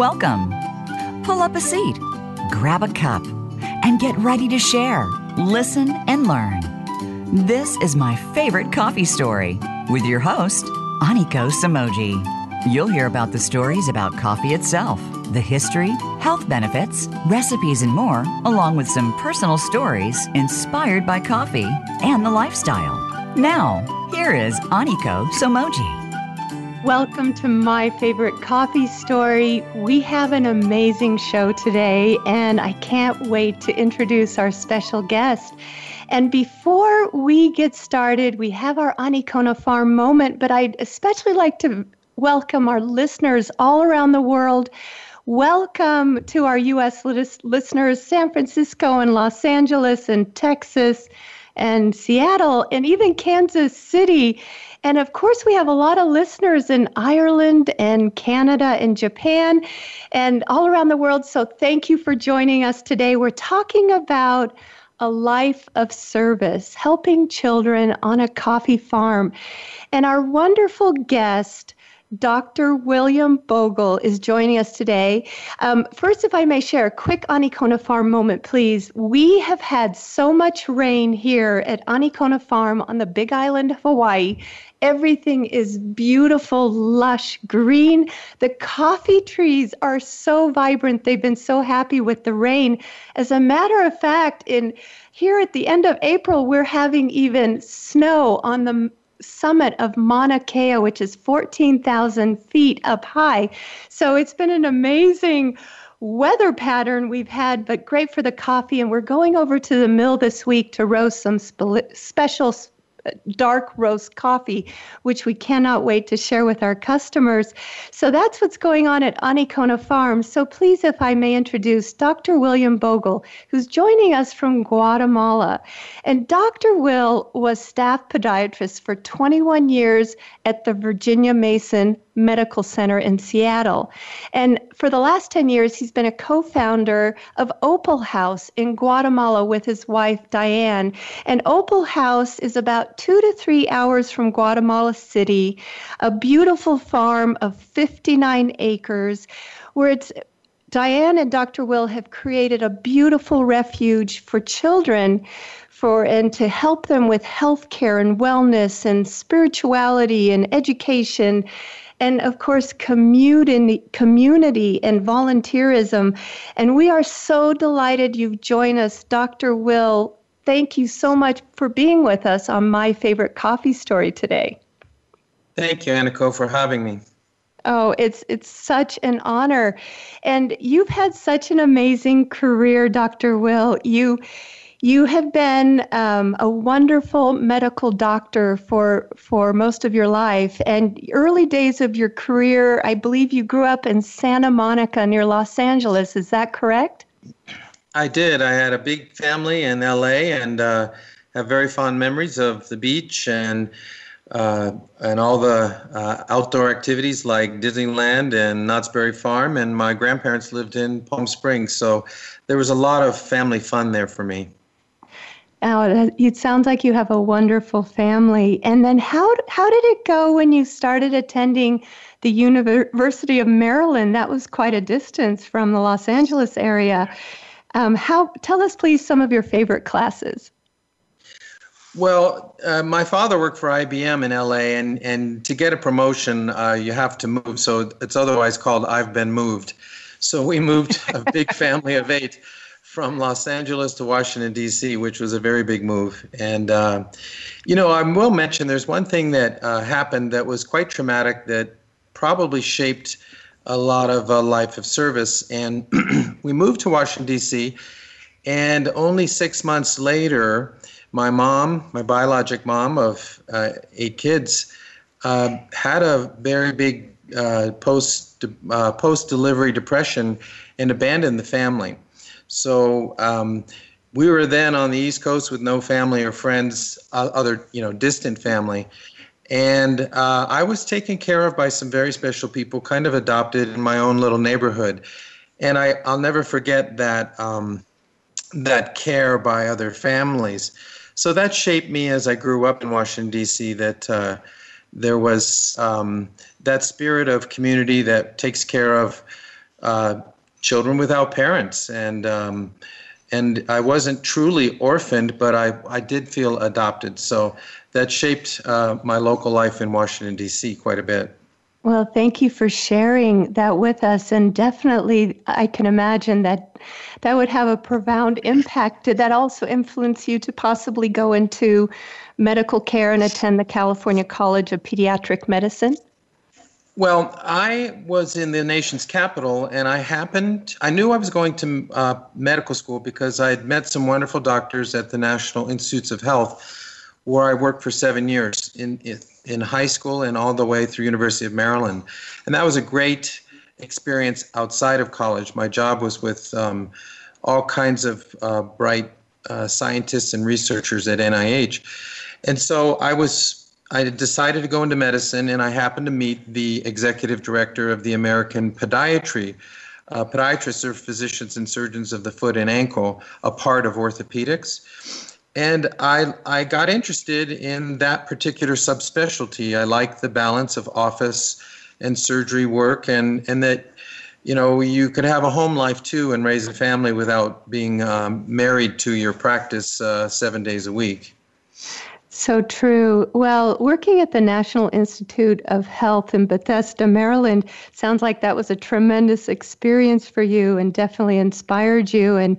Welcome. Pull up a seat, grab a cup, and get ready to share, listen, and learn. This is my favorite coffee story with your host, Aniko Samoji. You'll hear about the stories about coffee itself, the history, health benefits, recipes, and more, along with some personal stories inspired by coffee and the lifestyle. Now, here is Aniko Somoji. Welcome to my favorite coffee story. We have an amazing show today, and I can't wait to introduce our special guest. And before we get started, we have our Anikona Farm moment, but I'd especially like to welcome our listeners all around the world. Welcome to our U.S. listeners, San Francisco and Los Angeles and Texas and Seattle and even Kansas City. And of course, we have a lot of listeners in Ireland and Canada and Japan and all around the world. So thank you for joining us today. We're talking about a life of service, helping children on a coffee farm. And our wonderful guest, Dr. William Boegel is joining us today. Um, first, if I may share a quick Anikona Farm moment, please. We have had so much rain here at Anikona Farm on the Big Island of Hawaii. Everything is beautiful, lush, green. The coffee trees are so vibrant. They've been so happy with the rain. As a matter of fact, in here at the end of April, we're having even snow on the summit of Mauna Kea, which is 14,000 feet up high. So it's been an amazing weather pattern we've had, but great for the coffee. And we're going over to the mill this week to roast some spe- special dark roast coffee, which we cannot wait to share with our customers. So that's what's going on at Anikona Farm. So please, if I may introduce Dr. William Boegel, who's joining us from Guatemala. And Dr. Will was staff podiatrist for 21 years at the Virginia Mason Medical Center in Seattle. And for the last 10 years, he's been a co founder of Opal House in Guatemala with his wife, Diane. And Opal House is about two to three hours from Guatemala City, a beautiful farm of 59 acres where it's Diane and Dr. Will have created a beautiful refuge for children for and to help them with health care and wellness and spirituality and education and of course community community and volunteerism and we are so delighted you've joined us dr will thank you so much for being with us on my favorite coffee story today thank you aniko for having me Oh, it's it's such an honor. And you've had such an amazing career, Dr. Will. You you have been um, a wonderful medical doctor for for most of your life, and early days of your career. I believe you grew up in Santa Monica near Los Angeles. Is that correct? I did. I had a big family in LA, and uh, have very fond memories of the beach and. Uh, and all the uh, outdoor activities like Disneyland and Knott's Berry Farm. And my grandparents lived in Palm Springs, so there was a lot of family fun there for me. Oh, it sounds like you have a wonderful family. And then how how did it go when you started attending the University of Maryland? That was quite a distance from the Los Angeles area. Um, how tell us, please, some of your favorite classes. Well, uh, my father worked for IBM in LA, and, and to get a promotion, uh, you have to move. So it's otherwise called I've been moved. So we moved a big family of eight from Los Angeles to Washington, D.C., which was a very big move. And, uh, you know, I will mention there's one thing that uh, happened that was quite traumatic that probably shaped a lot of a life of service. And we moved to Washington, D.C., and only six months later, my mom, my biologic mom of uh, eight kids, uh, had a very big uh, post uh, post delivery depression and abandoned the family. So um, we were then on the East Coast with no family or friends, uh, other you know distant family, and uh, I was taken care of by some very special people, kind of adopted in my own little neighborhood, and I I'll never forget that um, that care by other families. So that shaped me as I grew up in Washington D.C. That uh, there was um, that spirit of community that takes care of uh, children without parents, and um, and I wasn't truly orphaned, but I I did feel adopted. So that shaped uh, my local life in Washington D.C. quite a bit. Well, thank you for sharing that with us. And definitely, I can imagine that that would have a profound impact. Did that also influence you to possibly go into medical care and attend the California College of Podiatric Medicine? Well, I was in the nation's capital, and I happened, I knew I was going to uh, medical school because I had met some wonderful doctors at the National Institutes of Health, where I worked for seven years in, in high school and all the way through University of Maryland. And that was a great experience outside of college. My job was with um, all kinds of uh, bright uh, scientists and researchers at NIH. And so I was I decided to go into medicine, and I happened to meet the executive director of the American Podiatry. Uh, podiatrists are physicians and surgeons of the foot and ankle, a part of orthopedics. And I, I got interested in that particular subspecialty. I like the balance of office and surgery work, and, and that you know you could have a home life too and raise a family without being um, married to your practice uh, seven days a week. So true. Well, working at the National Institute of Health in Bethesda, Maryland, sounds like that was a tremendous experience for you and definitely inspired you. And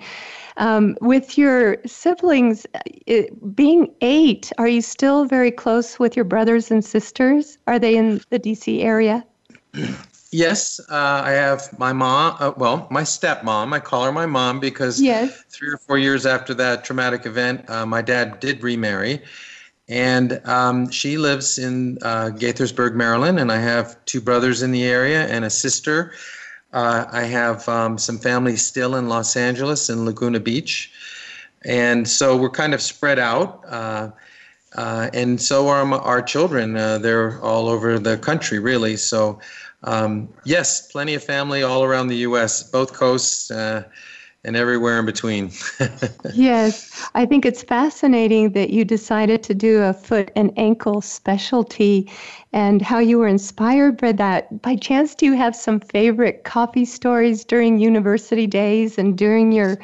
um, with your siblings it, being eight, are you still very close with your brothers and sisters? Are they in the DC area? Yes, uh, I have my mom. Uh, well, my stepmom. I call her my mom because yes. three or four years after that traumatic event, uh, my dad did remarry, and um, she lives in uh, Gaithersburg, Maryland, and I have two brothers in the area and a sister. Uh, I have um, some family still in Los Angeles and Laguna Beach, and so we're kind of spread out. Uh, uh and so are our children. Uh, they're all over the country, really. So, um, yes, plenty of family all around the U.S., both coasts uh, and everywhere in between. yes, I think it's fascinating that you decided to do a foot and ankle specialty and how you were inspired by that. By chance, do you have some favorite coffee stories during university days and during your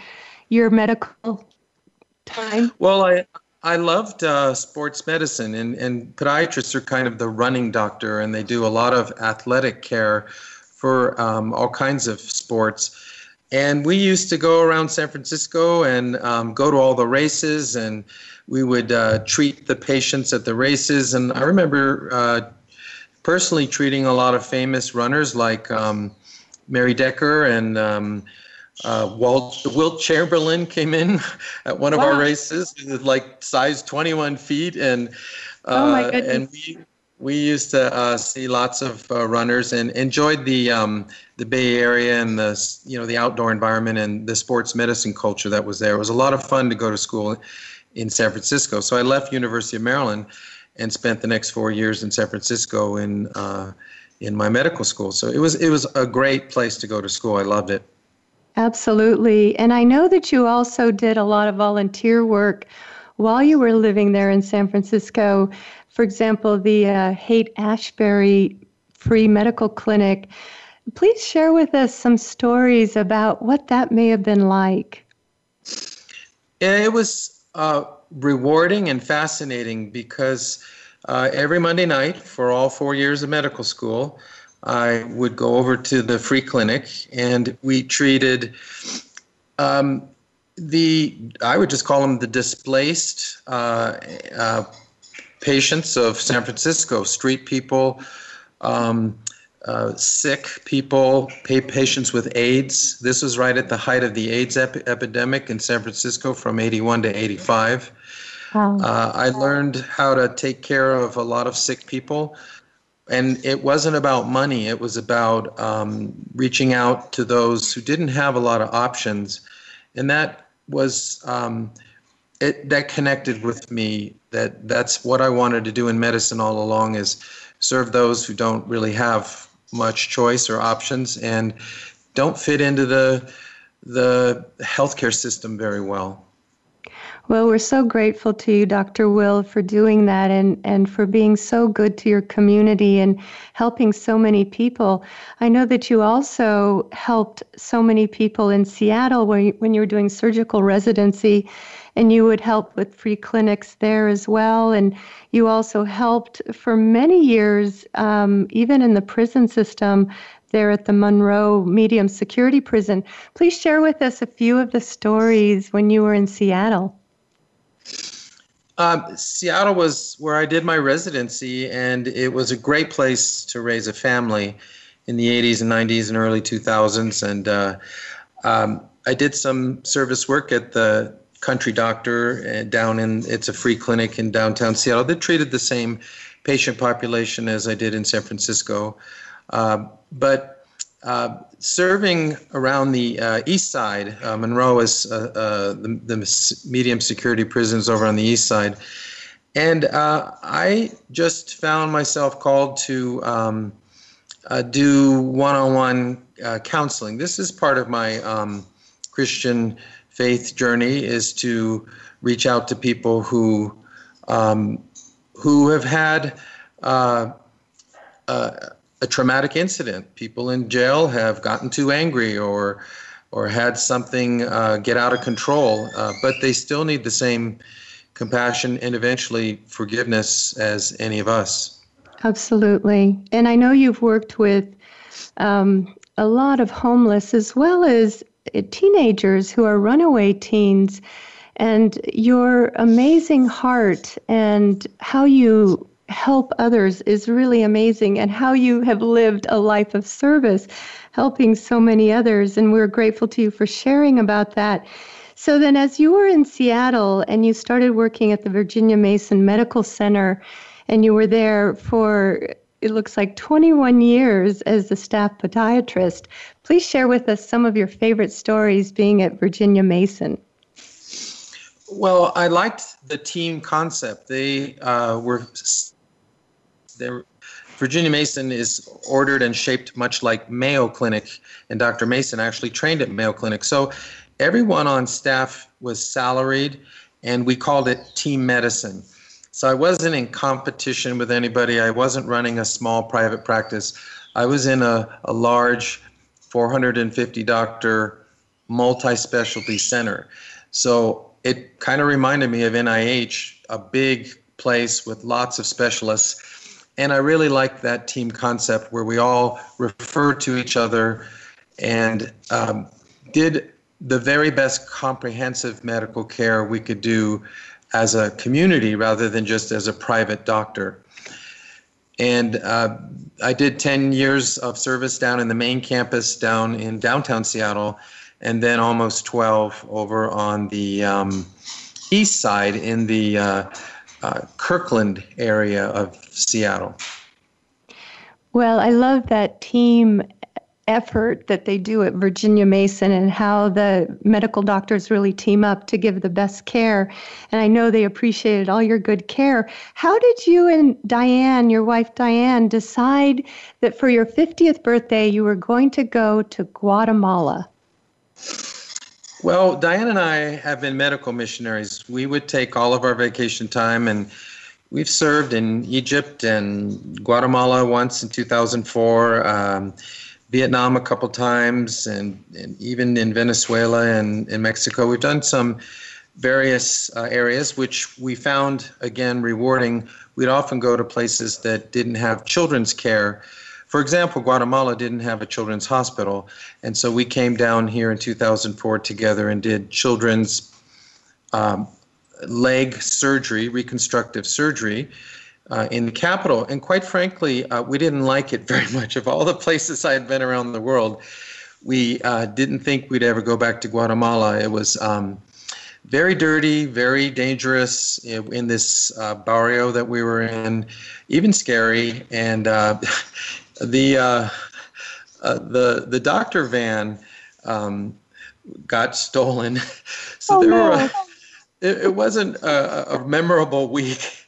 your medical time? Well, I I loved uh, sports medicine, and, and podiatrists are kind of the running doctor, and they do a lot of athletic care for um, all kinds of sports. And we used to go around San Francisco and um, go to all the races, and we would uh, treat the patients at the races. And I remember uh, personally treating a lot of famous runners like um, Mary Decker and um, uh, Walt, Wilt Chamberlain came in at one of wow. our races, like size 21 feet, and oh my uh, goodness. and we we used to uh, see lots of uh, runners and enjoyed the um, the Bay Area and the you know the outdoor environment and the sports medicine culture that was there. It was a lot of fun to go to school in San Francisco. So I left University of Maryland and spent the next four years in San Francisco in uh, in my medical school. So it was it was a great place to go to school. I loved it. Absolutely, and I know that you also did a lot of volunteer work while you were living there in San Francisco for example, the uh, Haight Ashbury Free Medical Clinic. Please share with us some stories about what that may have been like. Yeah, It was uh, rewarding and fascinating because uh, every Monday night for all four years of medical school, I would go over to the free clinic and we treated um, the, I would just call them the displaced uh, uh patients of San Francisco, street people, um, uh, sick people, patients with AIDS. This was right at the height of the AIDS epidemic in San Francisco from 81 to 85. Wow. Uh, I learned how to take care of a lot of sick people. And it wasn't about money, it was about um, reaching out to those who didn't have a lot of options. And that was um, it that connected with me that that's what I wanted to do in medicine all along is serve those who don't really have much choice or options and don't fit into the the healthcare system very well. Well, we're so grateful to you, Dr. Will, for doing that and, and for being so good to your community and helping so many people. I know that you also helped so many people in Seattle when you, when you were doing surgical residency, and you would help with free clinics there as well. And you also helped for many years, um, even in the prison system, there at the Monroe Medium Security Prison. Please share with us a few of the stories when you were in Seattle. Um, Seattle was where I did my residency, and it was a great place to raise a family in the 80s and 90s and early 2000s. And uh, um, I did some service work at the Country Doctor uh, down in it's a free clinic in downtown Seattle. They treated the same patient population as I did in San Francisco, uh, but uh, serving around the uh, east side, uh, Monroe is uh, the, the, medium security prisons over on the east side. And I just found myself called to um, do one on one counseling. This is part of my um, Christian faith journey is to reach out to people who um, who have had uh, uh, a traumatic incident. People in jail have gotten too angry or or had something uh, get out of control, uh, but they still need the same compassion and eventually forgiveness as any of us. Absolutely, and I know you've worked with um, a lot of homeless as well as Uh, teenagers who are runaway teens. And your amazing heart and how you help others is really amazing and how you have lived a life of service helping so many others and we're grateful to you for sharing about that so then as you were in seattle and you started working at the virginia mason medical center and you were there for it looks like 21 years as the staff podiatrist please share with us some of your favorite stories being at virginia mason well, I liked the team concept. They uh, were there, Virginia Mason is ordered and shaped much like Mayo Clinic, and Dr. Mason actually trained at Mayo Clinic. So everyone on staff was salaried, and we called it team medicine. So I wasn't in competition with anybody. I wasn't running a small private practice. I was in a, a large 450 doctor multi specialty center. So it kind of reminded me of NIH, a big place with lots of specialists and I really like that team concept where we all refer to each other and um, did the very best comprehensive medical care we could do as a community rather than just as a private doctor. And uh, I did 10 years of service down in the main campus down in downtown Seattle, and then almost 12 over on the um, east side in the uh, uh, Kirkland area of Seattle. Well, I love that team effort that they do at Virginia Mason and how the medical doctors really team up to give the best care. And I know they appreciated all your good care. How did you and Diane, your wife Diane, decide that for your 50th birthday you were going to go to Guatemala? Well, Diane and I have been medical missionaries. We would take all of our vacation time, and we've served in Egypt and Guatemala once in 2004, um, Vietnam a couple times, and, and, even in Venezuela and in Mexico. We've done some various uh, areas, which we found, again, rewarding. We'd often go to places that didn't have children's care for example, Guatemala didn't have a children's hospital, and so we came down here in 2004 together and did children's um, leg surgery, reconstructive surgery. Uh, in the capital, and quite frankly, uh, we didn't like it very much. Of all the places I had been around the world, we uh, didn't think we'd ever go back to Guatemala. It was um, very dirty, very dangerous in this uh, barrio that we were in, even scary. And uh, the uh, uh, the the doctor van um, got stolen, so oh, there no. were. It, it wasn't a, a, memorable week.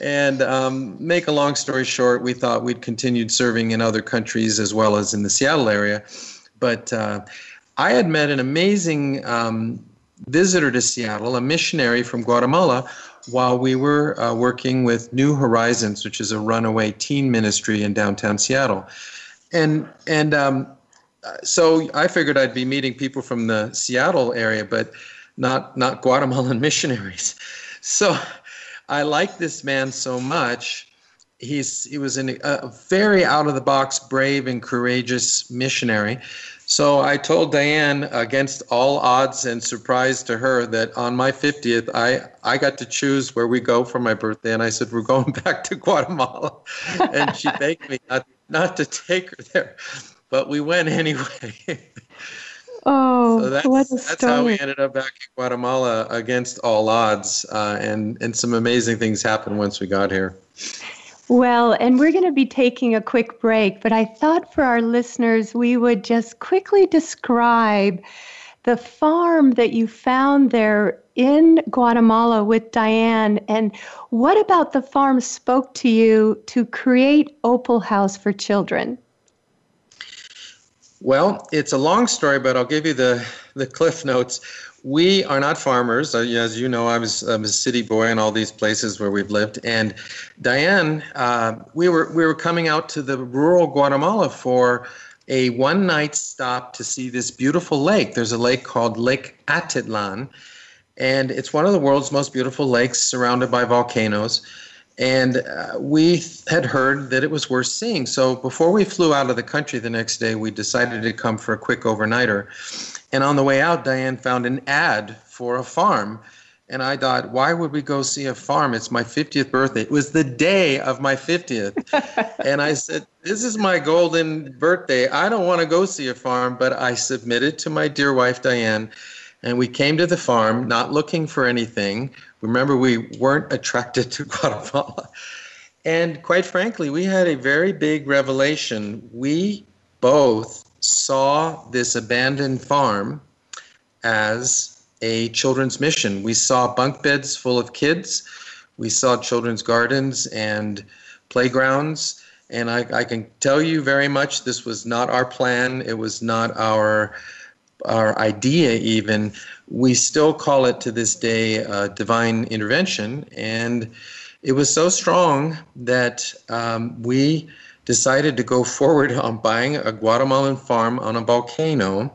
And um, make a long story short, we thought we'd continued serving in other countries as well as in the Seattle area. But uh, I had met an amazing um, visitor to Seattle, a missionary from Guatemala, while we were uh, working with New Horizons, which is a runaway teen ministry in downtown Seattle. And, and um, so I figured I'd be meeting people from the Seattle area, but not, not Guatemalan missionaries. So I like this man so much. He's, he was an, a very out of the box, brave, and courageous missionary so I told Diane, against all odds and surprise to her, that on my 50th, I, I got to choose where we go for my birthday. And I said, We're going back to Guatemala. and she begged me not, not to take her there. But we went anyway. Oh, so that's, what a that's how we ended up back in Guatemala against all odds. Uh, and, and some amazing things happened once we got here. Well, and we're going to be taking a quick break, but I thought for our listeners, we would just quickly describe the farm that you found there in Guatemala with Diane. And what about the farm spoke to you to create Opal House for Children? Well, it's a long story, but I'll give you the, the cliff notes we are not farmers. Uh, as you know, I was I'm a city boy in all these places where we've lived. And Diane, uh, we were we were coming out to the rural Guatemala for a one night stop to see this beautiful lake. There's a lake called Lake Atitlan, and it's one of the world's most beautiful lakes, surrounded by volcanoes. And uh, we had heard that it was worth seeing. So before we flew out of the country the next day, we decided to come for a quick overnighter. And on the way out, Diane found an ad for a farm. And I thought, why would we go see a farm? It's my 50th birthday. It was the day of my 50th. and I said, This is my golden birthday. I don't want to go see a farm, but I submitted to my dear wife, Diane. And we came to the farm not looking for anything. Remember, we weren't attracted to Guatemala. And quite frankly, we had a very big revelation. We both saw this abandoned farm as a children's mission. We saw bunk beds full of kids, we saw children's gardens and playgrounds. And I, I can tell you very much this was not our plan. It was not our our idea even we still call it to this day uh, divine intervention and it was so strong that um, we decided to go forward on buying a Guatemalan farm on a volcano,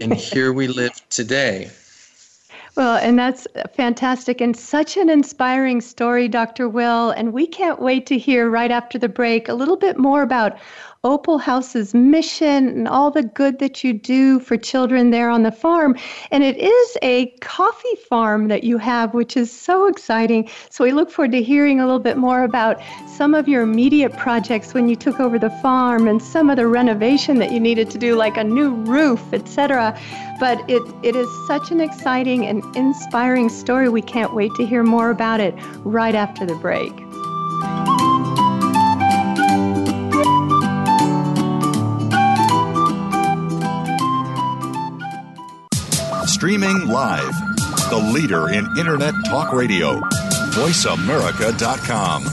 and here we live today. Well, and that's fantastic and such an inspiring story, Dr. Will. And we can't wait to hear right after the break a little bit more about Opal House's mission and all the good that you do for children there on the farm. And it is a coffee farm that you have, which is so exciting. So we look forward to hearing a little bit more about some of your immediate projects when you took over the farm and some of the renovation that you needed to do, like a new roof, etc. But it, it is such an exciting and inspiring story. We can't wait to hear more about it right after the break. Streaming live. The leader in Internet talk radio. VoiceAmerica.com.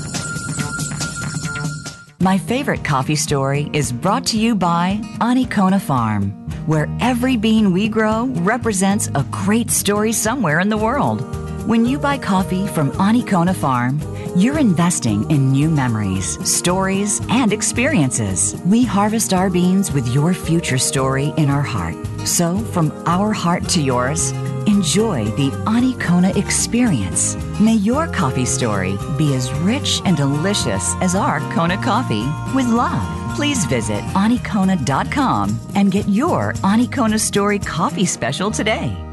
My favorite coffee story is brought to you by Anikona Farm, where every bean we grow represents a great story somewhere in the world. When you buy coffee from Anikona Farm, you're investing in new memories, stories, and experiences. We harvest our beans with your future story in our heart. So, from our heart to yours, enjoy the Anikona experience. May your coffee story be as rich and delicious as our Kona coffee with love. Please visit anikona.com and get your Anikona Story coffee special today.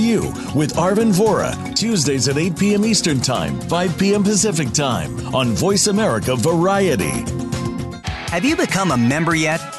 You with Arvin Vohra, Tuesdays at 8 p.m. Eastern Time, 5 p.m. Pacific Time on Voice America Variety. Have you become a member yet?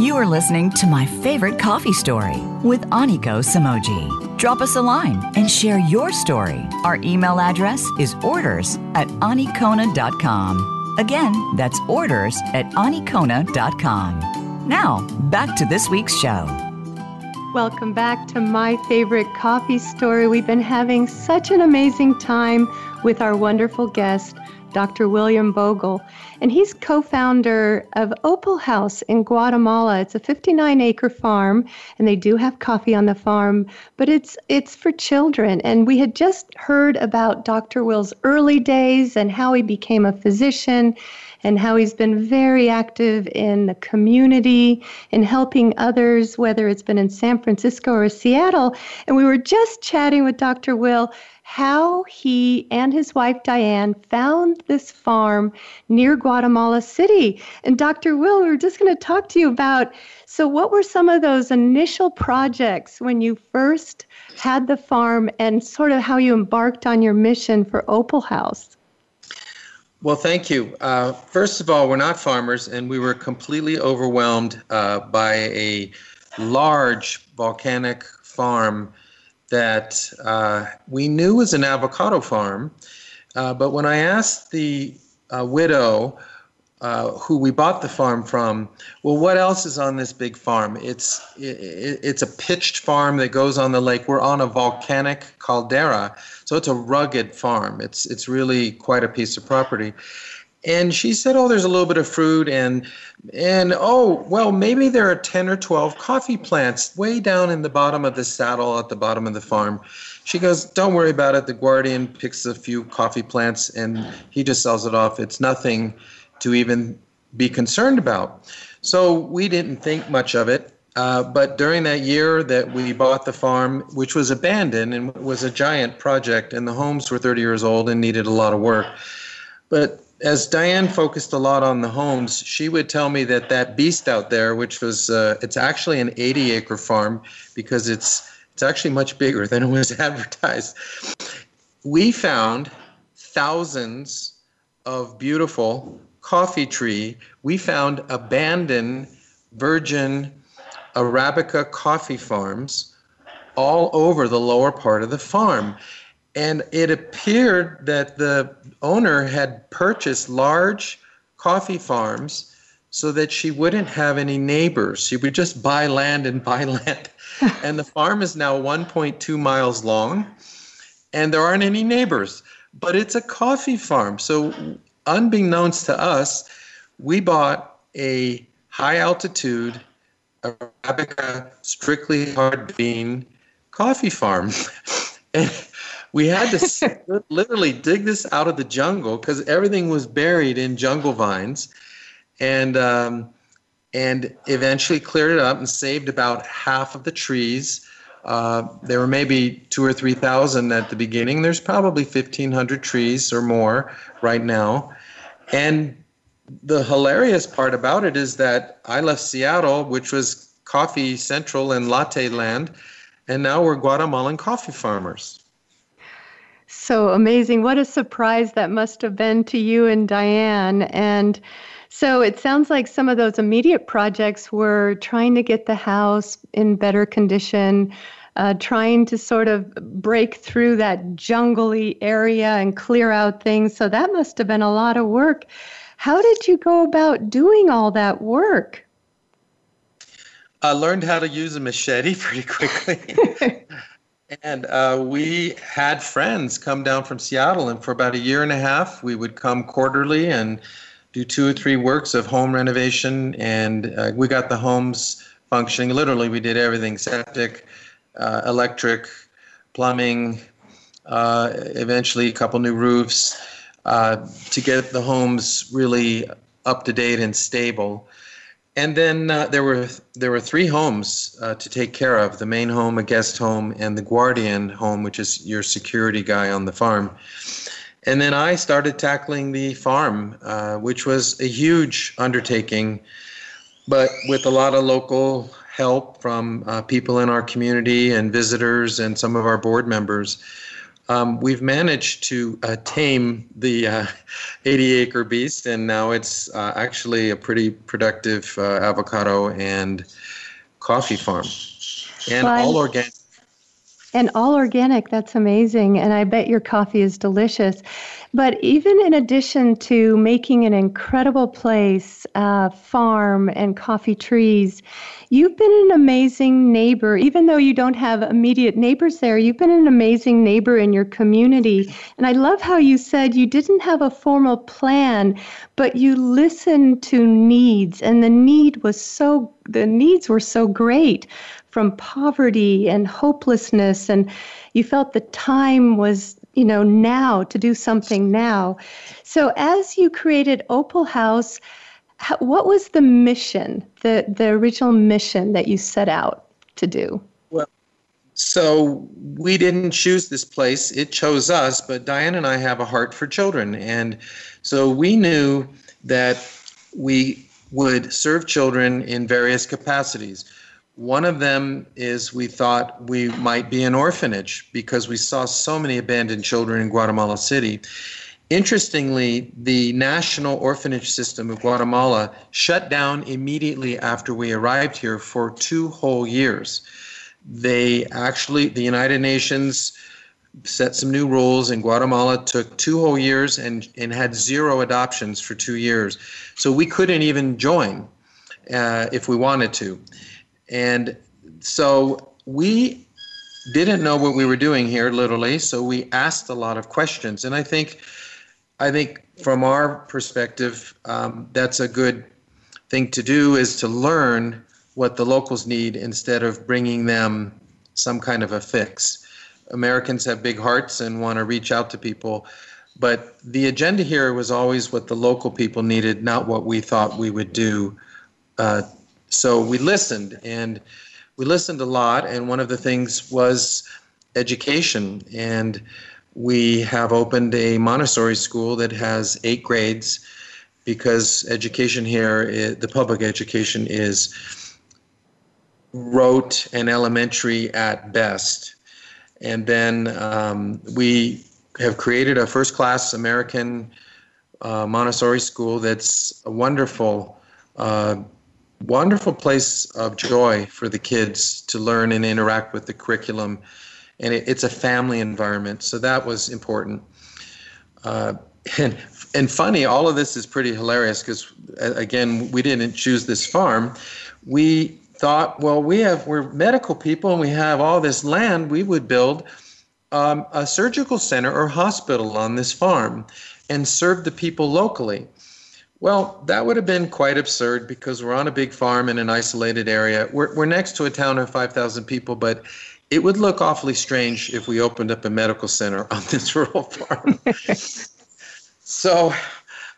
You are listening to My Favorite Coffee Story with Aniko Samoji. Drop us a line and share your story. Our email address is orders at anikona.com. Again, that's orders at anikona.com. Now, back to this week's show. Welcome back to My Favorite Coffee Story. We've been having such an amazing time with our wonderful guest, Dr. William Boegel. And he's co founder of Opal House in Guatemala. It's a 59 acre farm, and they do have coffee on the farm, but it's, it's for children. And we had just heard about Dr. Will's early days and how he became a physician and how he's been very active in the community in helping others, whether it's been in San Francisco or Seattle. And we were just chatting with Dr. Will how he and his wife Diane found this farm near Guatemala City. And Dr. Will, we're just going to talk to you about so, what were some of those initial projects when you first had the farm and sort of how you embarked on your mission for Opal House? Well, thank you. Uh, first of all, we're not farmers, and we were completely overwhelmed uh, by a large volcanic farm that uh, we knew was an avocado farm. Uh, but when I asked the uh, widow uh, who we bought the farm from, well, what else is on this big farm? It's it, it's a pitched farm that goes on the lake. We're on a volcanic caldera, so it's a rugged farm. It's it's really quite a piece of property. And she said, "Oh, there's a little bit of fruit, and and oh, well, maybe there are ten or twelve coffee plants way down in the bottom of the saddle at the bottom of the farm." She goes, "Don't worry about it. The guardian picks a few coffee plants, and he just sells it off. It's nothing to even be concerned about." So we didn't think much of it. Uh, but during that year that we bought the farm, which was abandoned and was a giant project, and the homes were 30 years old and needed a lot of work. But as Diane focused a lot on the homes, she would tell me that that beast out there, which was uh, it's actually an 80 acre farm because it's it's actually much bigger than it was advertised. We found thousands of beautiful coffee tree. We found abandoned virgin arabica coffee farms all over the lower part of the farm. And it appeared that the owner had purchased large coffee farms so that she wouldn't have any neighbors. She would just buy land and buy land. and the farm is now 1.2 miles long, and there aren't any neighbors. But it's a coffee farm. So, unbeknownst to us, we bought a high altitude Arabica strictly hard bean coffee farm. and we had to literally dig this out of the jungle because everything was buried in jungle vines, and um, and eventually cleared it up and saved about half of the trees. Uh, there were maybe two or three thousand at the beginning. There's probably fifteen hundred trees or more right now, and the hilarious part about it is that I left Seattle, which was coffee central and latte land, and now we're Guatemalan coffee farmers. So amazing. What a surprise that must have been to you and Diane. And so it sounds like some of those immediate projects were trying to get the house in better condition, uh, trying to sort of break through that jungly area and clear out things. So that must have been a lot of work. How did you go about doing all that work? I learned how to use a machete pretty quickly. And uh, we had friends come down from Seattle, and for about a year and a half, we would come quarterly and do two or three works of home renovation. And uh, we got the homes functioning. Literally, we did everything septic, uh, electric, plumbing, uh, eventually, a couple new roofs. uh, to get the homes really up to date and stable. And then uh, there were there were three homes uh, to take care of: the main home, a guest home, and the guardian home, which is your security guy on the farm. And then I started tackling the farm, uh, which was a huge undertaking, but with a lot of local help from uh, people in our community and visitors and some of our board members. Um, we've managed to uh, tame the uh, 80 acre beast, and now it's uh, actually a pretty productive uh, avocado and coffee farm. And all organic and all organic. That's amazing. And I bet your coffee is delicious. But even in addition to making an incredible place, uh, farm, and coffee trees, you've been an amazing neighbor. Even though you don't have immediate neighbors there, you've been an amazing neighbor in your community. And I love how you said you didn't have a formal plan, but you listened to needs. And the need was so, the needs were so great from poverty and hopelessness and you felt the time was you know now to do something now. So as you created opal house what was the mission the the original mission that you set out to do? Well so we didn't choose this place. It chose us but diane and i have a heart for children. And so we knew that we would serve children in various capacities one of them is we thought we might be an orphanage because we saw so many abandoned children in Guatemala City. Interestingly, the national orphanage system of Guatemala shut down immediately after we arrived here for two whole years. They actually, the United Nations set some new rules, and Guatemala took two whole years and, and had zero adoptions for two years. So we couldn't even join uh, if we wanted to. And so we didn't know what we were doing here, literally. So we asked a lot of questions, and I think, I think from our perspective, um, that's a good thing to do is to learn what the locals need instead of bringing them some kind of a fix. Americans have big hearts and want to reach out to people, but the agenda here was always what the local people needed, not what we thought we would do uh, so we listened and we listened a lot and one of the things was education. And we have opened a montessori school that has eight grades because education here the public education is rote and elementary at best. And then um, we have created a first class american uh, montessori school that's a wonderful uh, wonderful place of joy for the kids to learn and interact with the curriculum. And it, it's a family environment, so that was important. Uh, and and funny, all of this is pretty hilarious because again, we didn't choose this farm. We thought, well, we have we're medical people and we have all this land. We would build um, a surgical center or hospital on this farm and serve the people locally. Well, that would have been quite absurd because we're on a big farm in an isolated area. We're, we're next to a town of 5,000 people, but it would look awfully strange if we opened up a medical center on this rural farm. so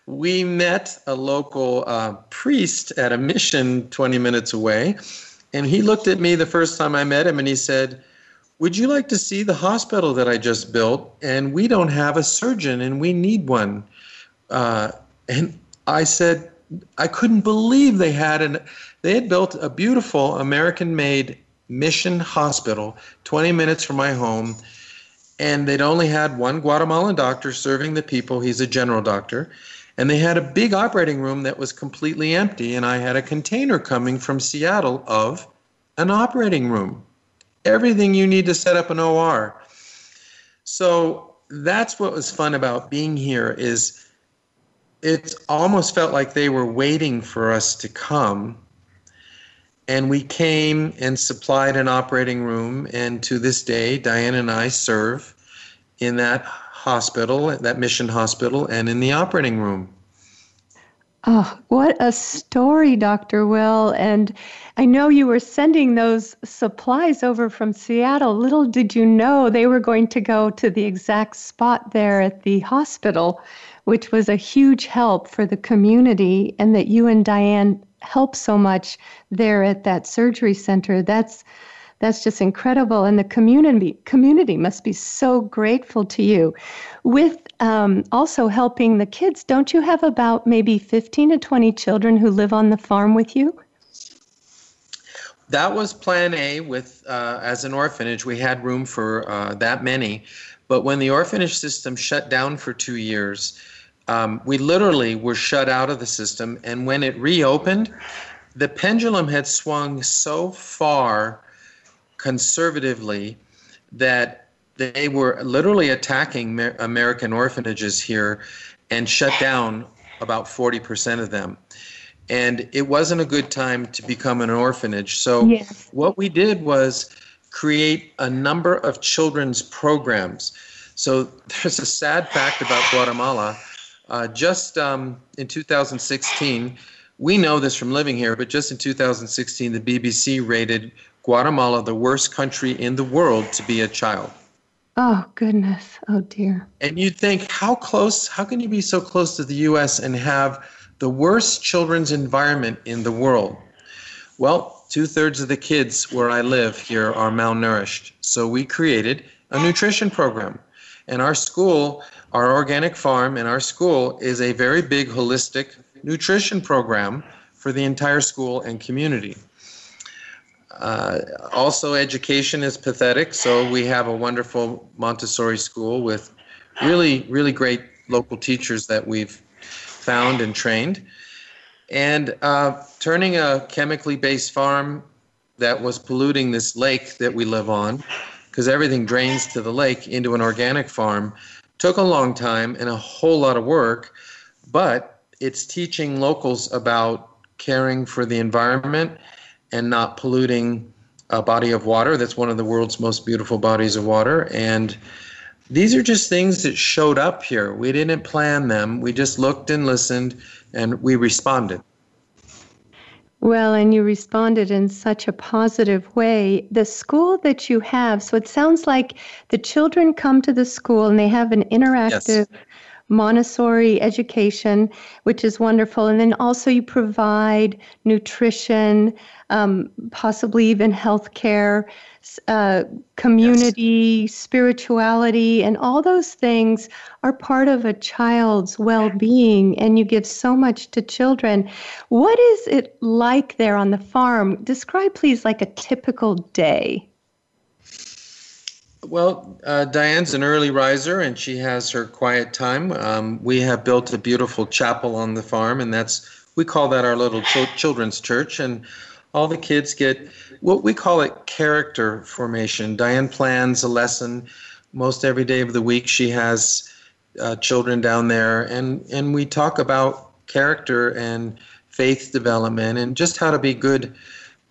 we met a local uh, priest at a mission 20 minutes away, and he looked at me the first time I met him and he said, Would you like to see the hospital that I just built? And we don't have a surgeon and we need one. Uh, and I said I couldn't believe they had an they had built a beautiful American-made mission hospital 20 minutes from my home and they'd only had one Guatemalan doctor serving the people. He's a general doctor. And they had a big operating room that was completely empty and I had a container coming from Seattle of an operating room. Everything you need to set up an OR. So that's what was fun about being here is it almost felt like they were waiting for us to come. And we came and supplied an operating room. And to this day, Diane and I serve in that hospital, that mission hospital, and in the operating room. Oh, what a story, Dr. Will. And I know you were sending those supplies over from Seattle. Little did you know they were going to go to the exact spot there at the hospital, which was a huge help for the community, and that you and Diane helped so much there at that surgery center. That's that's just incredible, and the community community must be so grateful to you. With um, also helping the kids, don't you have about maybe fifteen to twenty children who live on the farm with you? That was Plan A. With uh, as an orphanage, we had room for uh, that many, but when the orphanage system shut down for two years. Um, we literally were shut out of the system, and when it reopened, the pendulum had swung so far conservatively that they were literally attacking American orphanages here and shut down about 40% of them. And it wasn't a good time to become an orphanage. So, yes. what we did was create a number of children's programs. So, there's a sad fact about Guatemala. Uh, just um, in 2016, we know this from living here, but just in 2016, the BBC rated Guatemala the worst country in the world to be a child. Oh, goodness. Oh, dear. And you'd think, how close, how can you be so close to the U.S. and have the worst children's environment in the world? Well, two thirds of the kids where I live here are malnourished. So we created a nutrition program. And our school, our organic farm, and our school is a very big holistic nutrition program for the entire school and community. Uh, also, education is pathetic. So we have a wonderful Montessori school with really, really great local teachers that we've found and trained. And uh, turning a chemically based farm that was polluting this lake that we live on, because everything drains to the lake, into an organic farm took a long time and a whole lot of work. But it's teaching locals about caring for the environment and not polluting a body of water that's one of the world's most beautiful bodies of water. And these are just things that showed up here. We didn't plan them, we just looked and listened and we responded. Well, and you responded in such a positive way. The school that you have, so it sounds like the children come to the school and they have an interactive yes. Montessori education, which is wonderful. And then also you provide nutrition, um, possibly even healthcare, uh, community, yes. spirituality, and all those things are part of a child's well being. And you give so much to children. What is it like there on the farm? Describe, please, like a typical day. Well, uh, Diane's an early riser and she has her quiet time. Um, we have built a beautiful chapel on the farm, and that's we call that our little ch- children's church. And all the kids get what we call it character formation. Diane plans a lesson most every day of the week. She has uh, children down there, and and we talk about character and faith development and just how to be good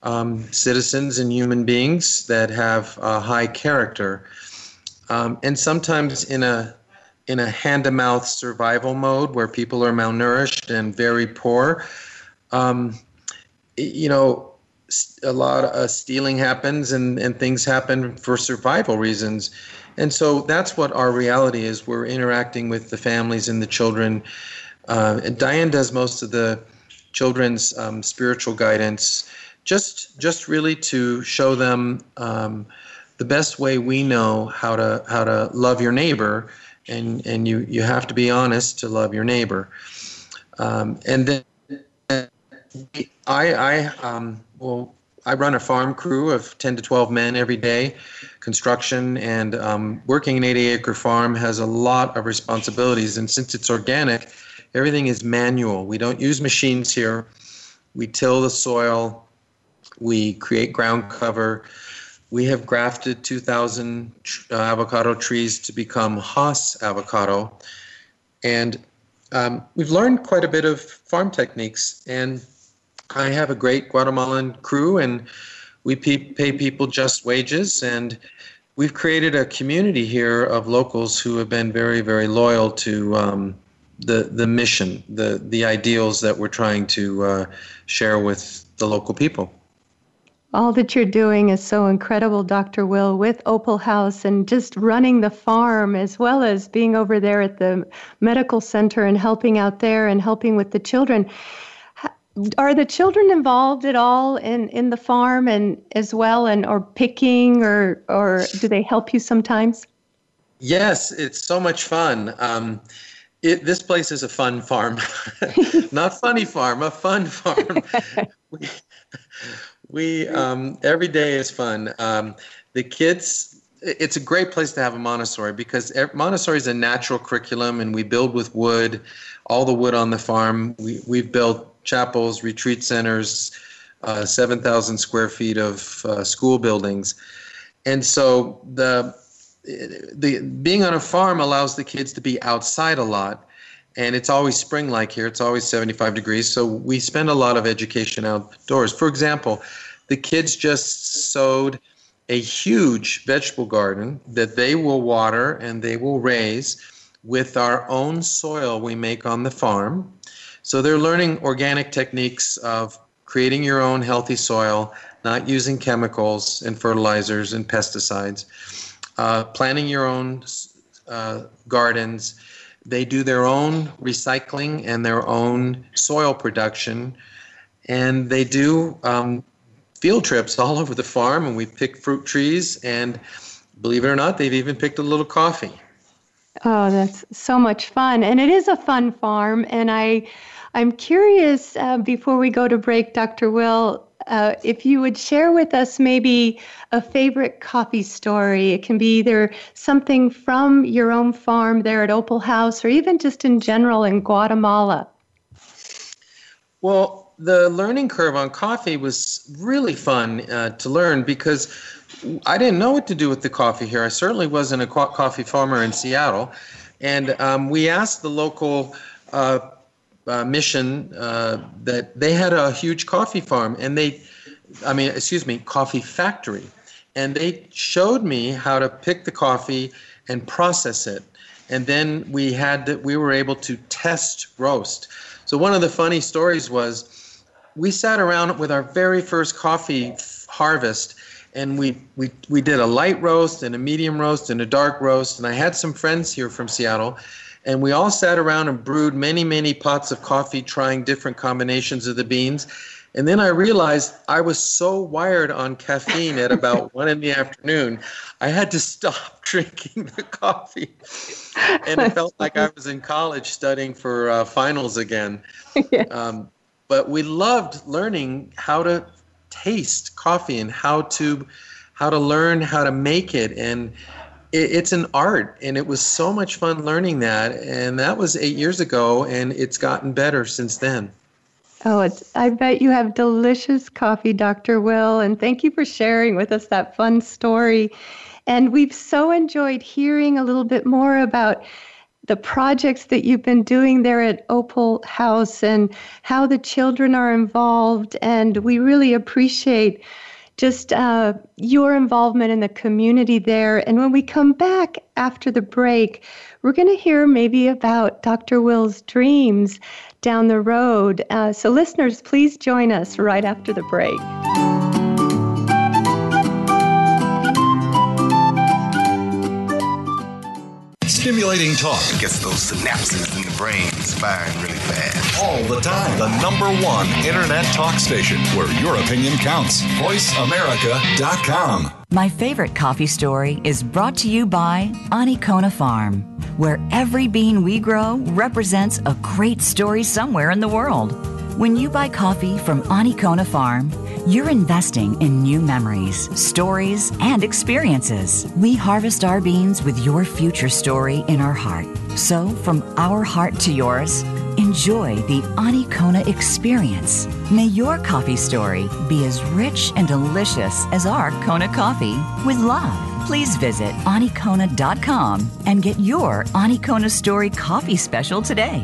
um, citizens and human beings that have a high character. Um, and sometimes in a in a hand to mouth survival mode where people are malnourished and very poor, um, you know, a lot of uh, stealing happens and, and things happen for survival reasons. And so that's what our reality is. We're interacting with the families and the children. Uh, and Diane does most of the children's um, spiritual guidance just just really to show them um, the best way we know how to how to love your neighbor, and and you you have to be honest to love your neighbor, um, and then I I um, well I run a farm crew of 10 to 12 men every day, construction, and um, working an 80 acre farm has a lot of responsibilities. And since it's organic, everything is manual. We don't use machines here. We till the soil, we create ground cover. We have grafted 2,000 uh, avocado trees to become Hass avocado. And um, we've learned quite a bit of farm techniques. And I have a great Guatemalan crew, and we pay people just wages. And we've created a community here of locals who have been very, very loyal to um, the the mission, the the ideals that we're trying to uh, share with the local people. All that you're doing is so incredible, Dr. Will, with Opal House and just running the farm as well as being over there at the medical center and helping out there and helping with the children. Are the children involved at all in, in the farm and as well and or picking or or do they help you sometimes? Yes, it's so much fun. Um, it, this place is a fun farm, not funny farm, a fun farm. we, we um, every day is fun. Um, the kids, it's a great place to have a Montessori because Montessori is a natural curriculum, and we build with wood, all the wood on the farm. We we've built chapels, retreat centers, uh, seven thousand square feet of uh, school buildings, and so the the being on a farm allows the kids to be outside a lot and it's always spring like here it's always 75 degrees so we spend a lot of education outdoors for example the kids just sowed a huge vegetable garden that they will water and they will raise with our own soil we make on the farm so they're learning organic techniques of creating your own healthy soil not using chemicals and fertilizers and pesticides uh, planting your own uh, gardens. They do their own recycling and their own soil production, and they do um, field trips all over the farm. And we pick fruit trees, and believe it or not, they've even picked a little coffee. Oh, that's so much fun, and it is a fun farm. And I, I'm curious. Uh, before we go to break, Dr. Will, uh, if you would share with us maybe a favorite coffee story. It can be either something from your own farm there at Opal House or even just in general in Guatemala. Well, the learning curve on coffee was really fun uh, to learn because I didn't know what to do with the coffee here. I certainly wasn't a coffee farmer in Seattle. And um, we asked the local uh, uh, mission uh, that they had a huge coffee farm and they, I mean, excuse me, coffee factory. And they showed me how to pick the coffee and process it. And then we had to, we were able to test roast. So one of the funny stories was we sat around with our very first coffee harvest and we, we, we did a light roast and a medium roast and a dark roast. And I had some friends here from Seattle and we all sat around and brewed many, many pots of coffee, trying different combinations of the beans. And then I realized I was so wired on caffeine at about one in the afternoon, I had to stop drinking the coffee. And it felt like I was in college studying for uh, finals again. Yes. Um, but we loved learning how to taste coffee and how to how to learn how to make it and it, it's an art, and it was so much fun learning that. And that was eight years ago, and it's gotten better since then. Oh, it's, I bet you have delicious coffee, Dr. Will, and thank you for sharing with us that fun story. And we've so enjoyed hearing a little bit more about the projects that you've been doing there at Opal House and how the children are involved. And we really appreciate just uh, your involvement in the community there. And when we come back after the break, we're going to hear maybe about Dr. Will's dreams down the road. Uh, so, listeners, please join us right after the break. Stimulating talk. It gets those synapses in the brain firing really fast. All the time. The number one internet talk station where your opinion counts. VoiceAmerica.com. My favorite coffee story is brought to you by Anikona Farm, where every bean we grow represents a great story somewhere in the world. When you buy coffee from Anikona Farm, you're investing in new memories, stories, and experiences. We harvest our beans with your future story in our heart. So, from our heart to yours, enjoy the Anikona experience. May your coffee story be as rich and delicious as our Kona coffee with love. Please visit anikona.com and get your Anikona Story coffee special today.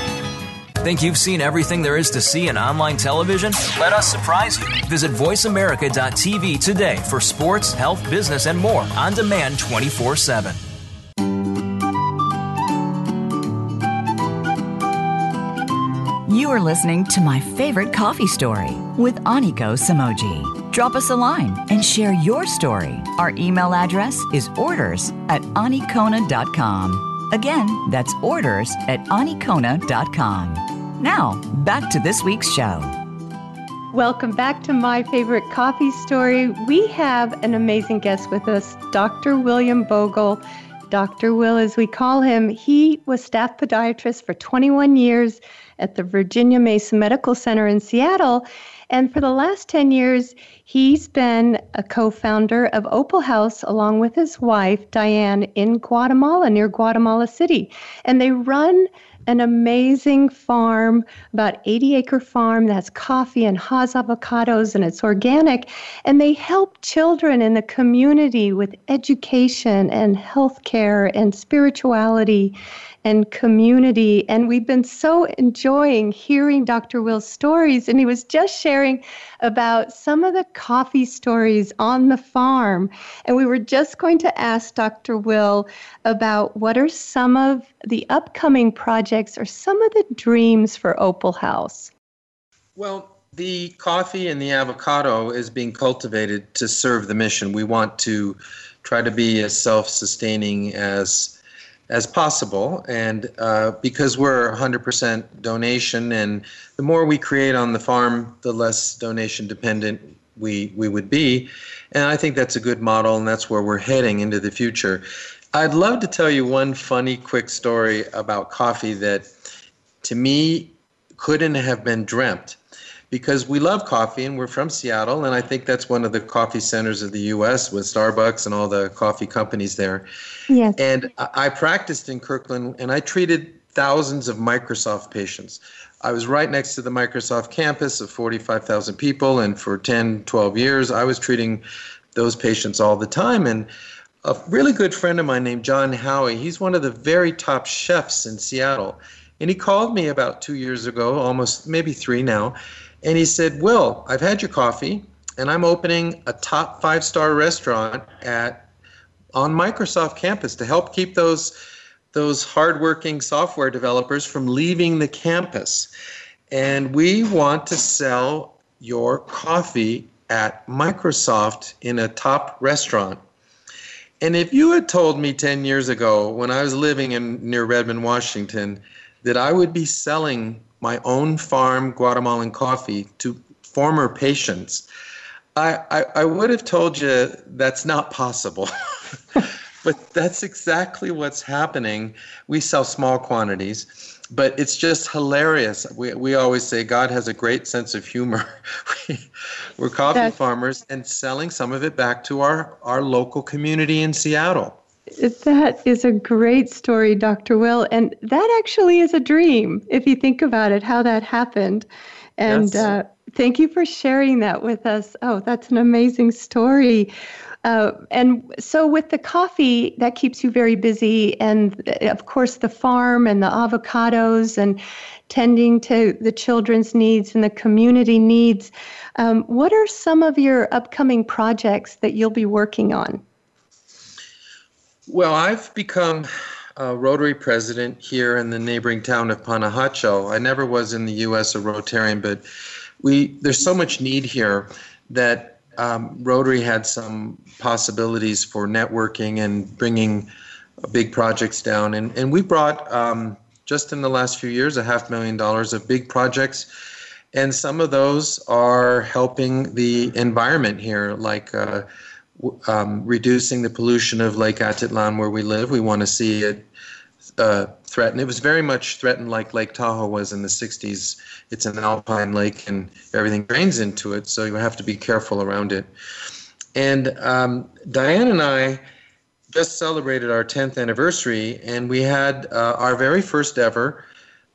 Think you've seen everything there is to see in online television? Let us surprise you. Visit VoiceAmerica.tv today for sports, health, business, and more on demand 24 7. You are listening to My Favorite Coffee Story with Aniko Samoji. Drop us a line and share your story. Our email address is orders at anikona.com. Again, that's orders at anikona.com. Now, back to this week's show. Welcome back to My Favorite Coffee Story. We have an amazing guest with us, Dr. William Boegel. Dr. Will, as we call him, he was staff podiatrist for 21 years at the Virginia Mason Medical Center in Seattle. And for the last 10 years, he's been a co founder of Opal House along with his wife, Diane, in Guatemala, near Guatemala City. And they run an amazing farm, about 80 acre farm that's coffee and Hass avocados and it's organic. And they help children in the community with education and healthcare and spirituality and community. And we've been so enjoying hearing Dr. Will's stories. And he was just sharing about some of the coffee stories on the farm. And we were just going to ask Dr. Will about what are some of the upcoming projects or some of the dreams for Opal House. Well, the coffee and the avocado is being cultivated to serve the mission. We want to try to be as self sustaining as as possible. And uh, because we're 100% donation, and the more we create on the farm, the less donation dependent we, we would be. And I think that's a good model, and that's where we're heading into the future. I'd love to tell you one funny, quick story about coffee that to me couldn't have been dreamt because we love coffee and we're from Seattle, and I think that's one of the coffee centers of the U.S. with Starbucks and all the coffee companies there. Yes. And I practiced in Kirkland, and I treated thousands of Microsoft patients. I was right next to the Microsoft campus of 45,000 people, and for 10, 12 years, I was treating those patients all the time. And a really good friend of mine named John Howie, he's one of the very top chefs in Seattle. And he called me about two years ago, almost maybe three now, and he said, Will, I've had your coffee and I'm opening a top five star restaurant at on Microsoft campus to help keep those those hardworking software developers from leaving the campus. And we want to sell your coffee at Microsoft in a top restaurant. And if you had told me 10 years ago when I was living in near Redmond, Washington, that I would be selling my own farm Guatemalan coffee to former patients, I, I, I would have told you that's not possible. but that's exactly what's happening. We sell small quantities, but it's just hilarious. We, we always say God has a great sense of humor. We're coffee that's, farmers and selling some of it back to our, our local community in Seattle. That is a great story, Dr. Will. And that actually is a dream, if you think about it, how that happened. And yes. uh, thank you for sharing that with us. Oh, that's an amazing story. Uh, and so, with the coffee, that keeps you very busy. And of course, the farm and the avocados and tending to the children's needs and the community needs. Um, what are some of your upcoming projects that you'll be working on? Well, I've become a Rotary president here in the neighboring town of Panajachel. I never was in the U.S. a Rotarian, but we there's so much need here that um, Rotary had some possibilities for networking and bringing big projects down. And, and we brought, um, just in the last few years, a half million dollars of big projects. And some of those are helping the environment here, like uh, um, reducing the pollution of Lake Atitlan where we live. We want to see it uh, threatened. It was very much threatened like Lake Tahoe was in the 60s. It's an alpine lake and everything drains into it, so you have to be careful around it. And um, Diane and I just celebrated our 10th anniversary, and we had uh, our very first ever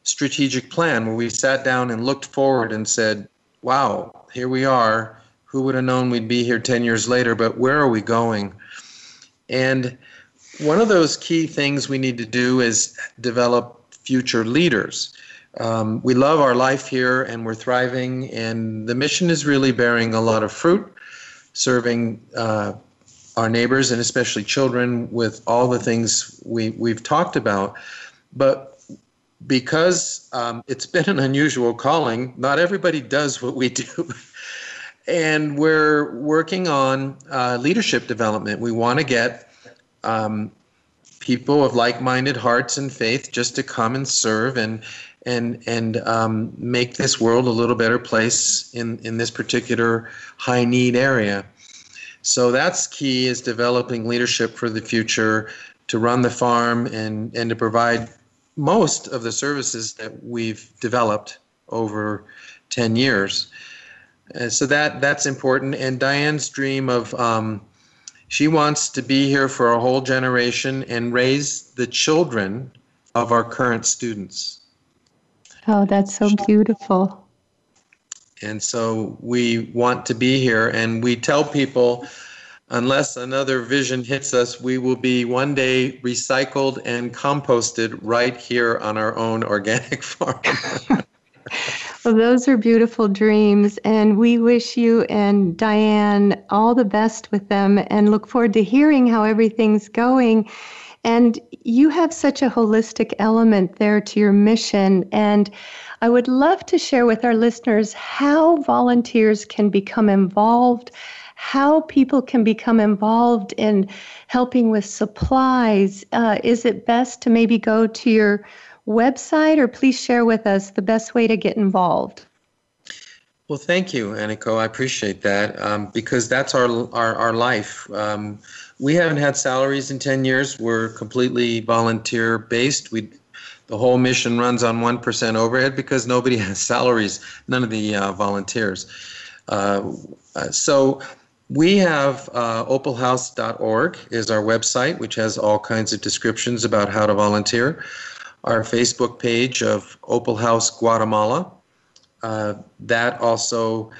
strategic plan where we sat down and looked forward and said, wow, here we are. Who would have known we'd be here 10 years later, but where are we going? And one of those key things we need to do is develop future leaders. Um, we love our life here and we're thriving, and the mission is really bearing a lot of fruit, serving uh, our neighbors and especially children with all the things we, we've talked about. But because um, it's been an unusual calling, not everybody does what we do. and we're working on uh, leadership development. We want to get um, people of like-minded hearts and faith just to come and serve and and and um, make this world a little better place in in this particular high need area. So that's key is developing leadership for the future to run the farm and, and to provide most of the services that we've developed over 10 years. And so that that's important. And Diane's dream of um, she wants to be here for a whole generation and raise the children of our current students. Oh, that's so beautiful. And so we want to be here, and we tell people unless another vision hits us, we will be one day recycled and composted right here on our own organic farm. well, those are beautiful dreams, and we wish you and Diane all the best with them and look forward to hearing how everything's going. And you have such a holistic element there to your mission. And I would love to share with our listeners how volunteers can become involved, how people can become involved in helping with supplies. Uh, is it best to maybe go to your website or please share with us the best way to get involved? Well, thank you, Aniko. I appreciate that um, because that's our our, our life. Um, we haven't had salaries in 10 years. We're completely volunteer based. We the whole mission runs on 1% overhead because nobody has salaries, none of the uh, volunteers. Uh, uh, so we have uh, opalhouse.org is our website, which has all kinds of descriptions about how to volunteer. Our Facebook page of Opal House Guatemala. Uh, that also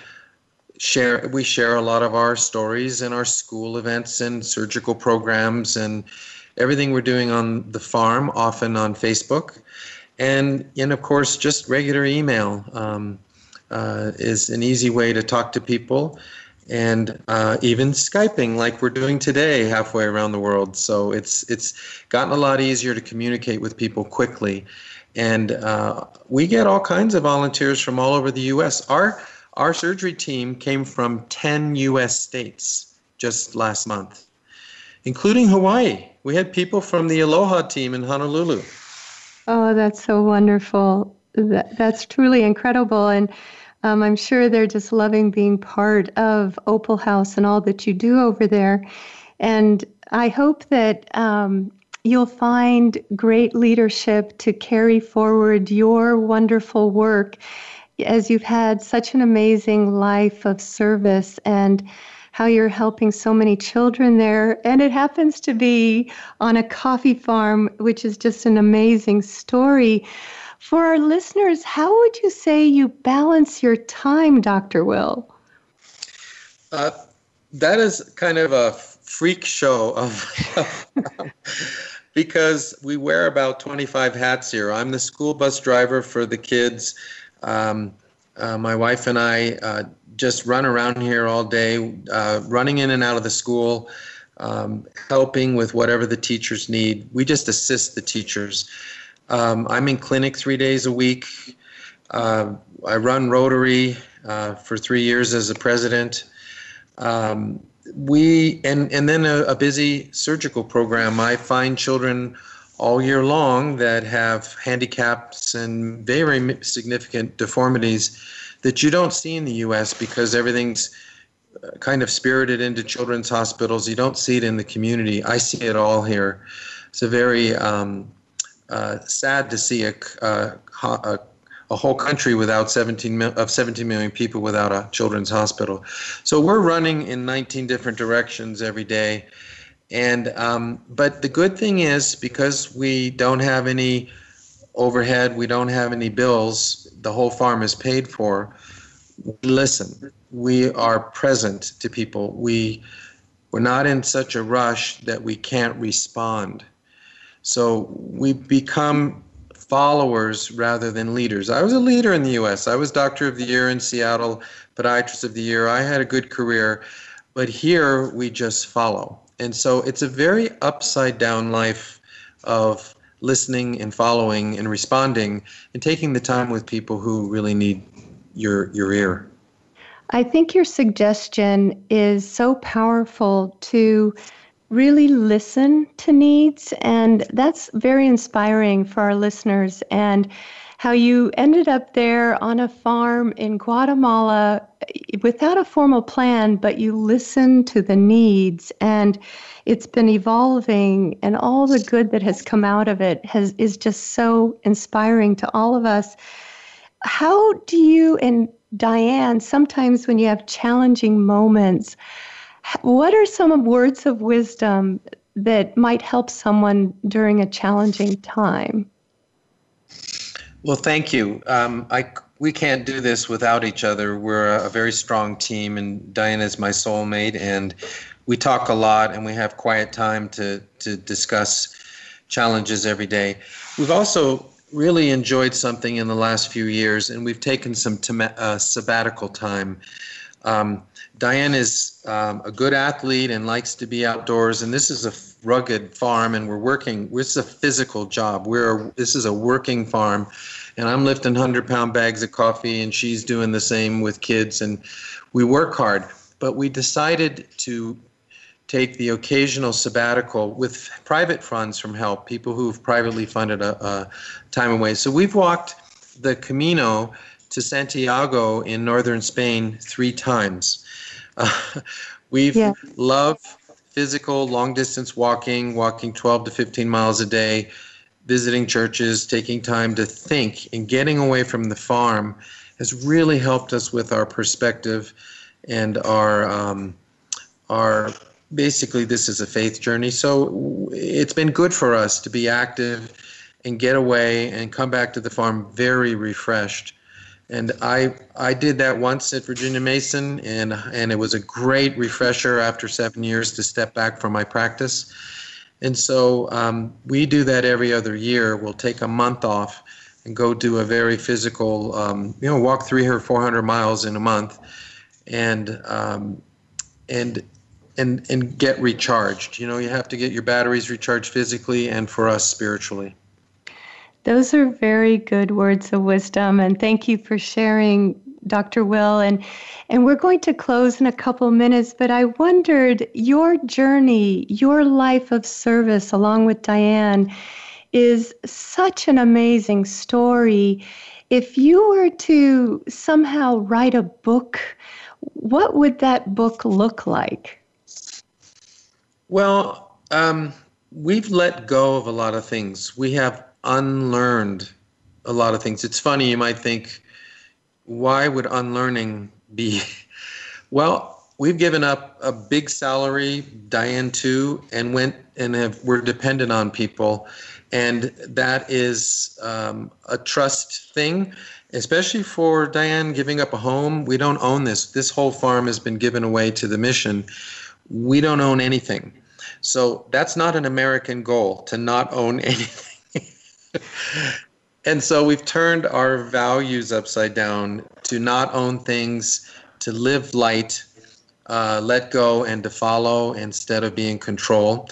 share we share a lot of our stories and our school events and surgical programs and everything we're doing on the farm, often on Facebook, and and of course just regular email um, uh, is an easy way to talk to people, and uh, even skyping like we're doing today halfway around the world. So it's it's gotten a lot easier to communicate with people quickly, and uh, we get all kinds of volunteers from all over the U.S. Our our surgery team came from 10 U.S. states just last month, including Hawaii. We had people from the Aloha team in Honolulu. Oh, that's so wonderful. That, that's truly incredible. And um, I'm sure they're just loving being part of Opal House and all that you do over there. And I hope that um, you'll find great leadership to carry forward your wonderful work as you've had such an amazing life of service and how you're helping so many children there. And it happens to be on a coffee farm, which is just an amazing story. For our listeners, how would you say you balance your time, Dr. Will? Uh, that is kind of a freak show of. because we wear about 25 hats here. I'm the school bus driver for the kids. Um, uh, my wife and I uh, just run around here all day, uh, running in and out of the school, um, helping with whatever the teachers need. We just assist the teachers. Um, I'm in clinic three days a week. Uh, I run Rotary uh, for three years as a president. Um, we and and then a, a busy surgical program. I find children all year long that have handicaps and very significant deformities that you don't see in the U.S. because everything's uh, kind of spirited into children's hospitals. You don't see it in the community. I see it all here. It's a very um, uh, sad to see a, a, a, a, whole country without 17 of 17 million people without a children's hospital. So we're running in 19 different directions every day And um, but the good thing is because we don't have any overhead, we don't have any bills. The whole farm is paid for. We listen. We are present to people. We we're not in such a rush that we can't respond. So we become followers rather than leaders. I was a leader in the US. I was Doctor of the Year in Seattle, Podiatrist of the Year. I had a good career. But here we just follow. And so it's a very upside down life of listening and following and responding and taking the time with people who really need your your ear. I think your suggestion is so powerful to really listen to needs and that's very inspiring for our listeners and how you ended up there on a farm in Guatemala eh, without a formal plan, but you listened to the needs and it's been evolving and all the good that has come out of it has is just so inspiring to all of us. How do you and Diane, sometimes when you have challenging moments, what are some words of wisdom that might help someone during a challenging time? Well, thank you. Um, I we can't do this without each other. We're a, a very strong team, and Diana is my soulmate, and we talk a lot, and we have quiet time to to discuss challenges every day. We've also really enjoyed something in the last few years, and we've taken some uh, sabbatical time. Um, Diane is um, a good athlete and likes to be outdoors, and this is a rugged farm, and we're working. This is a physical job. We're this is a working farm, and I'm lifting hundred pound bags of coffee, and she's doing the same with kids, and we work hard. But we decided to take the occasional sabbatical with private funds from help, people who've privately funded a, a time away. So we've walked the Camino to Santiago in northern Spain three times. Uh, we've yeah. loved physical long distance walking, walking 12 to 15 miles a day, visiting churches, taking time to think, and getting away from the farm has really helped us with our perspective and our um, our basically this is a faith journey. So it's been good for us to be active and get away and come back to the farm very refreshed. And I I did that once at Virginia Mason, and and it was a great refresher after seven years to step back from my practice. And so um, we do that every other year. We'll take a month off and go do a very physical, um, you know, walk three or four hundred miles in a month, and um, and and and get recharged. You know, you have to get your batteries recharged physically and for us spiritually. Those are very good words of wisdom, and thank you for sharing, Dr. Will. And and we're going to close in a couple minutes, but I wondered your journey, your life of service, along with Diane, is such an amazing story. If you were to somehow write a book, what would that book look like? Well, um, we've let go of a lot of things. We have unlearned a lot of things. It's funny, you might think, why would unlearning be? Well, we've given up a big salary, Diane too, and went and have we're dependent on people, and that is um, a trust thing, especially for Diane giving up a home. We don't own this. This whole farm has been given away to the mission. We don't own anything, so that's not an American goal to not own anything and so we've turned our values upside down to not own things, to live light, uh, let go, and to follow instead of being control.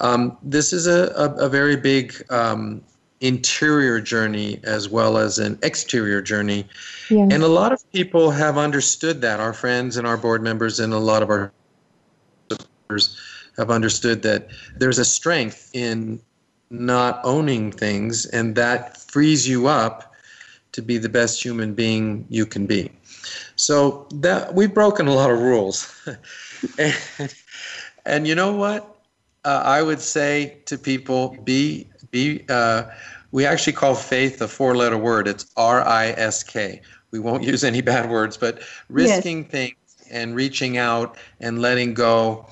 Um, this is a, a, a very big um, interior journey as well as an exterior journey. Yes. And a lot of people have understood that. Our friends and our board members and a lot of our supporters have understood that there's a strength in not owning things, and that frees you up to be the best human being you can be. So that we've broken a lot of rules, and, and, you know what? Uh, I would say to people, be be. Uh, we actually call faith a four-letter word. It's R-I-S-K. We won't use any bad words, but risking yes. things and reaching out and letting go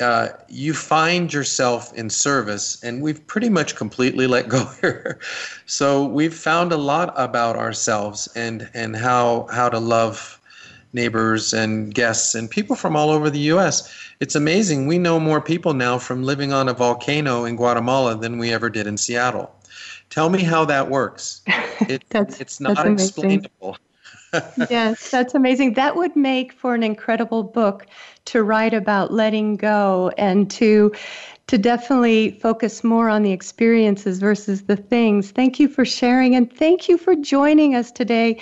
uh, you find yourself in service, and we've pretty much completely let go here. so we've found a lot about ourselves and and how how to love neighbors and guests and people from all over the U.S. It's amazing. We know more people now from living on a volcano in Guatemala than we ever did in Seattle. Tell me how that works. It, it's not explainable. yes, that's amazing. That would make for an incredible book to write about letting go and to to definitely focus more on the experiences versus the things. Thank you for sharing and thank you for joining us today.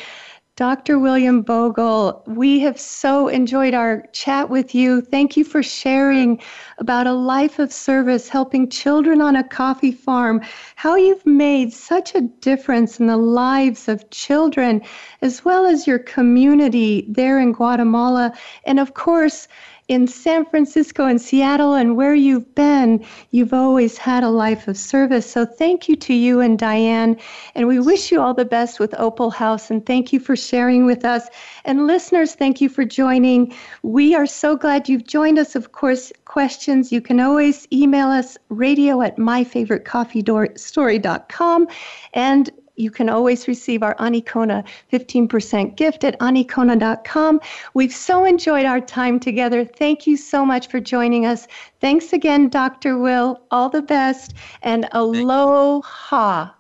Dr. William Boegel, we have so enjoyed our chat with you. Thank you for sharing about a life of service, helping children on a coffee farm, how you've made such a difference in the lives of children, as well as your community there in Guatemala. And of course, in San Francisco and Seattle and where you've been, you've always had a life of service. So thank you to you and Diane. And we wish you all the best with Opal House. And thank you for sharing with us. And listeners, thank you for joining. We are so glad you've joined us. Of course, questions, you can always email us radio at myfavoritecoffeestory.com. And you can always receive our Anikona 15% gift at anikona.com. We've so enjoyed our time together. Thank you so much for joining us. Thanks again, Dr. Will. All the best and aloha.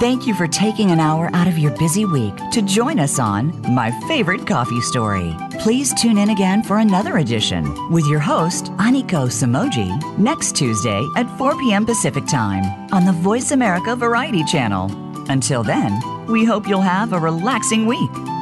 Thank you for taking an hour out of your busy week to join us on My Favorite Coffee Story. Please tune in again for another edition with your host, Aniko Samoji, next Tuesday at 4 p.m. Pacific Time on the Voice America Variety Channel. Until then, we hope you'll have a relaxing week.